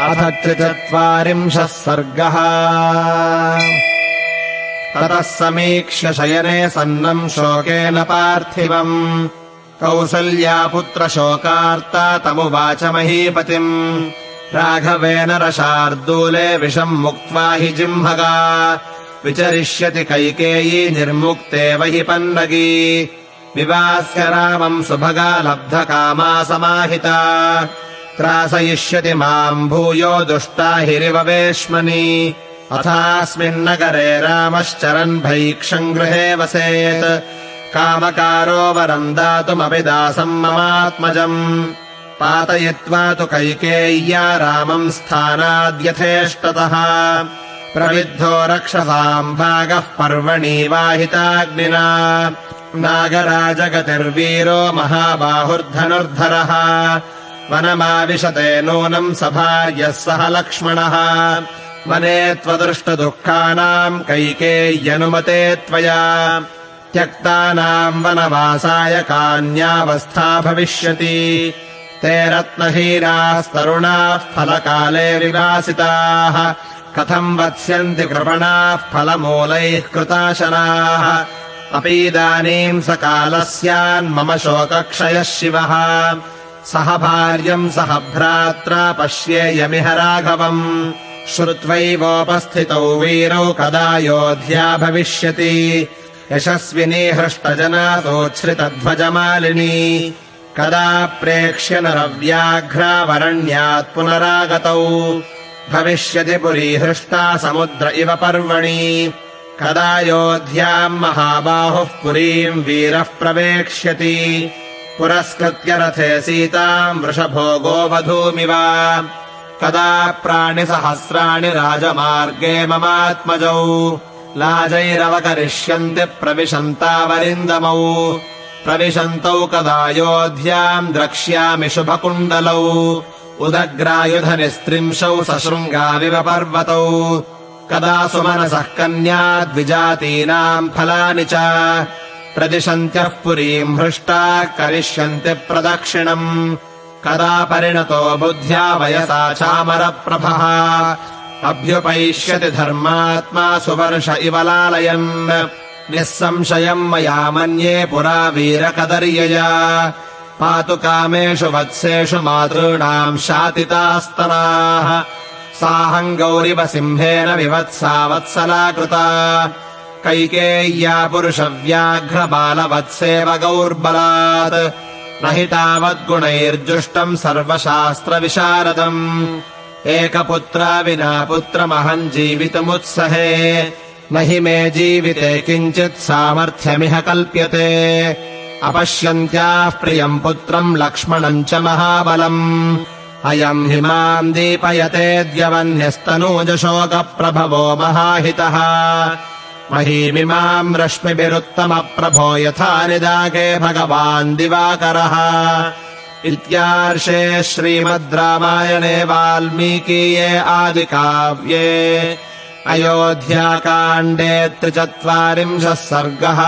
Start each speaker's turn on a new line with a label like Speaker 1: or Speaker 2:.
Speaker 1: अथ त्रिचत्वारिंशः सर्गः। ततः समीक्ष्य शयने सन्नम् शोकेन पार्थिवम्। कौसल्यापुत्रशोकार्ता तमुवाच महीपतिम्। राघवेन रशार्दूले विषम् मुक्त्वा हि जिह्मगा विचरिष्यति कैकेयी निर्मुक्तेव हि पन्नगी। विवास्य रामम् सुभगा लब्धकामा समाहिता त्रासयिष्यति माम् भूयो दुष्टा हिरिव वेश्मनि। अथास्मिन्नगरे रामश्चरन् भैक्षम् गृहे वसेत्। कामकारो वरम् दातुमपि दासम् ममात्मजम्। पातयित्वा तु कैकेय्या रामम् स्थानाद्यथेष्टतः। प्रविद्धो रक्षसाम् भागः पर्वणि वाहिताग्निना। नागराजगतिर्वीरो महाबाहुर्धनुर्धरः वनमाविशते नूनम् सभार्यः सह लक्ष्मणः। वने त्वदृष्टदुःखानाम् कैकेय्यनुमते त्वया। त्यक्तानाम् वनवासाय कान्यावस्था भविष्यति। ते रत्नहीरास्तरुणाः फलकाले विवासिताः कथम् वत्स्यन्ति कृपणाः फलमूलैः कृताशनाः। अपीदानीम् स कालः स्यान्मम शोकक्षयः शिवः सह भार्यम् सह भ्रात्रा पश्येयमिह राघवम्। श्रुत्वैवोपस्थितौ वीरौ कदा योध्या भविष्यति। यशस्विनी हृष्टजना सोच्छ्रितध्वजमालिनी। कदा प्रेक्ष्य नरव्याघ्रावरण्यात् पुनरागतौ। भविष्यति पुरी हृष्टा समुद्र इव पर्वणि। कदा योध्याम् महाबाहुः पुरीम् वीरः प्रवेक्ष्यति पुरस्कृत्य रथे सीताम् वृषभो गोवधूमिव कदा प्राणिसहस्राणि राजमार्गे ममात्मजौ। लाजैरवकरिष्यन्ति प्रविशन्तावरिन्दमौ। प्रविशन्तौ कदा योध्याम् द्रक्ष्यामि शुभकुण्डलौ। उदग्रायुधनिस्त्रिंशौ सशृङ्गाविव पर्वतौ। कदा सुमनसः कन्या द्विजातीनाम् फलानि च प्रदिशन्त्यः पुरीम् हृष्टाः करिष्यन्ति प्रदक्षिणम्। कदा परिणतो बुद्ध्या वयसा चामरप्रभः। अभ्युपैष्यति धर्मात्मा सुवर्ष इव लालयन्। निःसंशयम् मया मन्ये पुरा वीरकदर्यया। पातु कामेषु वत्सेषु मातॄणाम् शातितास्तनाः साहम् गौरिव सिंहेन विवत्सा वत्सला कृता कैकेय्या पुरुषव्याघ्रबालवत्सेव गौर्बलात् न हि तावद्गुणैर्जुष्टम् सर्वशास्त्रविशारदम्। एकपुत्रा विना पुत्रमहम् जीवितुमुत्सहे। न हि मे जीविते किञ्चित् सामर्थ्यमिह कल्प्यते। अपश्यन्त्याः प्रियम् पुत्रम् लक्ष्मणम् च महाबलम्। अयम् हि माम् दीपयतेऽद्यवन्यस्तनूजशोकप्रभवो महाहितः महीमिमाम् रश्मिभिरुत्तमप्रभो यथा निदाके भगवान् दिवाकरः। इत्यार्षे श्रीमद् रामायणे वाल्मीकीये आदिकाव्ये अयोध्याकाण्डे त्रिचत्वारिंशः सर्गः